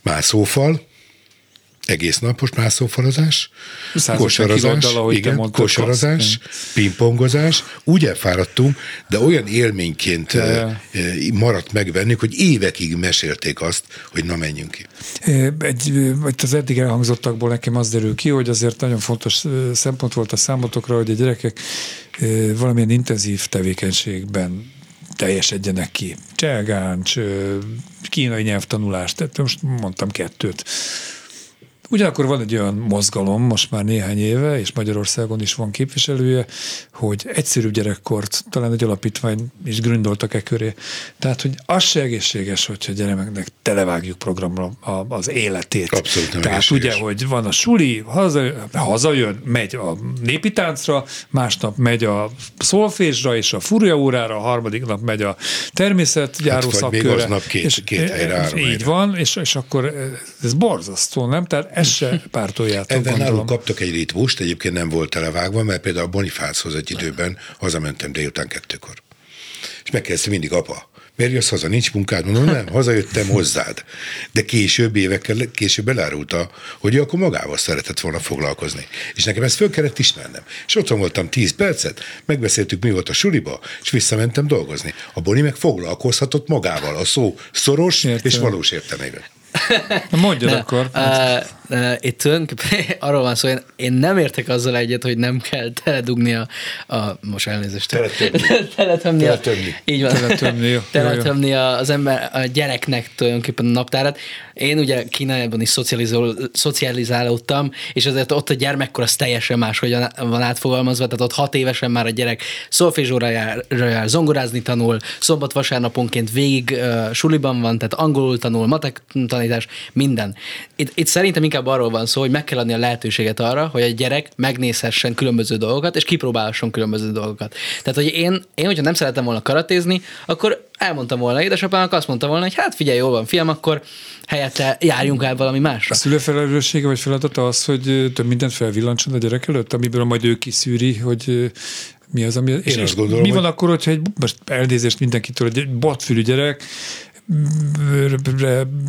Mászófal, egész napos mászófalazás, kosarazás, igen, kosarazás, pingpongozás, úgy elfáradtunk, de olyan élményként ja. maradt meg bennük, hogy évekig mesélték azt, hogy na menjünk ki. Egy, az eddig elhangzottakból nekem az derül ki, hogy azért nagyon fontos szempont volt a számotokra, hogy a gyerekek valamilyen intenzív tevékenységben teljesedjenek ki. Cselgáncs, kínai nyelvtanulás, tehát most mondtam kettőt. Ugyanakkor van egy olyan mozgalom, most már néhány éve, és Magyarországon is van képviselője, hogy egyszerű gyerekkort, talán egy alapítvány is gründoltak e köré. Tehát, hogy az se egészséges, hogyha gyermeknek televágjuk programra az életét. Abszolút nem Tehát egészséges. ugye, hogy van a suli, haza, hazajön, megy a népi táncra, másnap megy a szolfésra és a furja órára, a harmadik nap megy a természetgyáró hát, szakkörre. Még aznap két, és, két helyre, Így helyre. van, és, és akkor ez borzasztó, nem? Tehát ezt se pártoljátok. Ebben nálunk kaptak egy ritvust, egyébként nem volt televágva, mert például a Bonifáchoz egy időben hazamentem délután kettőkor. És megkezdte mindig apa, miért jössz haza, nincs munkád? Mondom, nem, hazajöttem hozzád. De később, évekkel később elárulta, hogy ő akkor magával szeretett volna foglalkozni. És nekem ezt föl kellett ismernem. És otthon voltam 10 percet, megbeszéltük, mi volt a suliba, és visszamentem dolgozni. A Boni meg foglalkozhatott magával, a szó szoros Értem. és valós értelmében. Mondjad akkor. Uh, uh, itt tulajdonképpen [laughs] arról van szó, én, én nem értek azzal egyet, hogy nem kell teledugni a, a most elnézést. Teletömni. [laughs] teletömni. Teletömni. Így van. Teletömni, teletömni az ember, a gyereknek tulajdonképpen a naptárat. Én ugye Kínában is szocializálódtam, és azért ott a gyermekkor az teljesen más, hogy van átfogalmazva, tehát ott hat évesen már a gyerek szolfézsóra jár, jár, zongorázni tanul, szombat-vasárnaponként végig uh, suliban van, tehát angolul tanul, matek tanítás, minden. Itt, itt szerintem inkább arról van szó, hogy meg kell adni a lehetőséget arra, hogy egy gyerek megnézhessen különböző dolgokat, és kipróbálhasson különböző dolgokat. Tehát, hogy én, én hogyha nem szeretem volna karatézni, akkor elmondtam volna édesapának, azt mondta volna, hogy hát figyelj, jól van, fiam, akkor helyette járjunk el valami másra. A szülő felelőssége vagy feladata az, hogy több mindent felvillancson a gyerek előtt, amiből majd ő kiszűri, hogy mi az, ami... Én és, azt gondolom, mi van hogy... akkor, hogyha egy, most elnézést mindenkitől, egy botfülű gyerek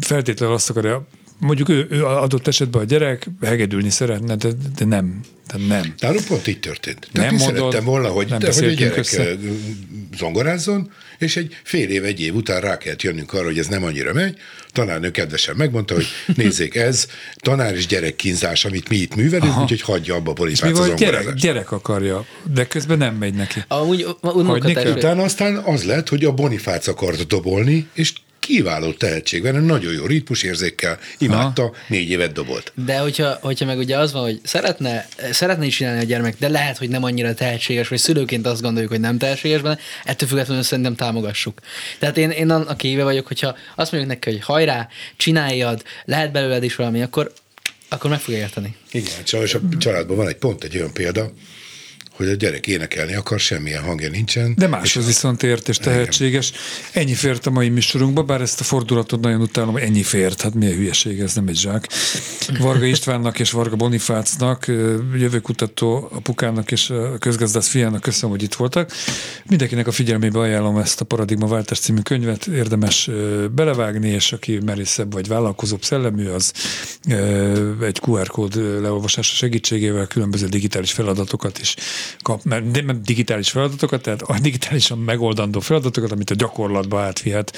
feltétlenül azt akarja, mondjuk ő, ő adott esetben a gyerek hegedülni szeretne, de, de nem. De nem. Nálunk pont így történt. De nem mondod, szerettem volna, hogy, nem de, hogy a gyerek össze. zongorázzon, és egy fél év, egy év után rá kellett jönnünk arra, hogy ez nem annyira megy. Tanárnő kedvesen megmondta, hogy [laughs] nézzék, ez tanár és gyerek kínzás, amit mi itt művelünk, úgyhogy hagyja abba a polipát a gyerek, gyerek akarja, de közben nem megy neki. Amúgy, Utána aztán az lett, hogy a Bonifác akart dobolni, és kiváló tehetség benne, nagyon jó ritmusérzékkel, imádta, Aha. négy évet dobolt. De hogyha, hogyha meg ugye az van, hogy szeretne, szeretne is csinálni a gyermek, de lehet, hogy nem annyira tehetséges, vagy szülőként azt gondoljuk, hogy nem tehetséges benne, ettől függetlenül szerintem támogassuk. Tehát én, én a kéve vagyok, hogyha azt mondjuk neki, hogy hajrá, csináljad, lehet belőled is valami, akkor akkor meg fogja érteni. Igen, sajnos a családban van egy pont egy olyan példa, hogy a gyerek énekelni akar, semmilyen hangja nincsen. De más az viszont ért és tehetséges. Igen. Ennyi fért a mai műsorunkba, bár ezt a fordulatot nagyon utálom, hogy ennyi fért, hát milyen hülyeség, ez nem egy zsák. Varga Istvánnak és Varga Bonifácnak, jövőkutató apukának és a közgazdász fiának köszönöm, hogy itt voltak. Mindenkinek a figyelmébe ajánlom ezt a Paradigma Váltás című könyvet, érdemes belevágni, és aki merészebb vagy vállalkozóbb szellemű, az egy QR kód leolvasása segítségével különböző digitális feladatokat is kap, mert nem digitális feladatokat, tehát a digitálisan megoldandó feladatokat, amit a gyakorlatba átvihet.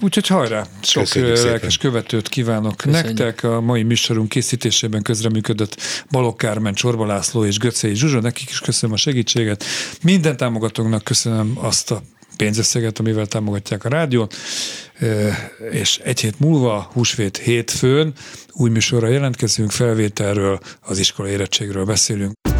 Úgyhogy hajrá, sok Köszönjük lelkes szépen. követőt kívánok Köszönjük. nektek. A mai műsorunk készítésében közreműködött Balok Kármen, Csorba László és Göcei Zsuzsa, nekik is köszönöm a segítséget. Minden támogatóknak köszönöm azt a pénzösszeget, amivel támogatják a rádiót, és egy hét múlva, húsvét hétfőn új műsorra jelentkezünk, felvételről, az iskola érettségről beszélünk.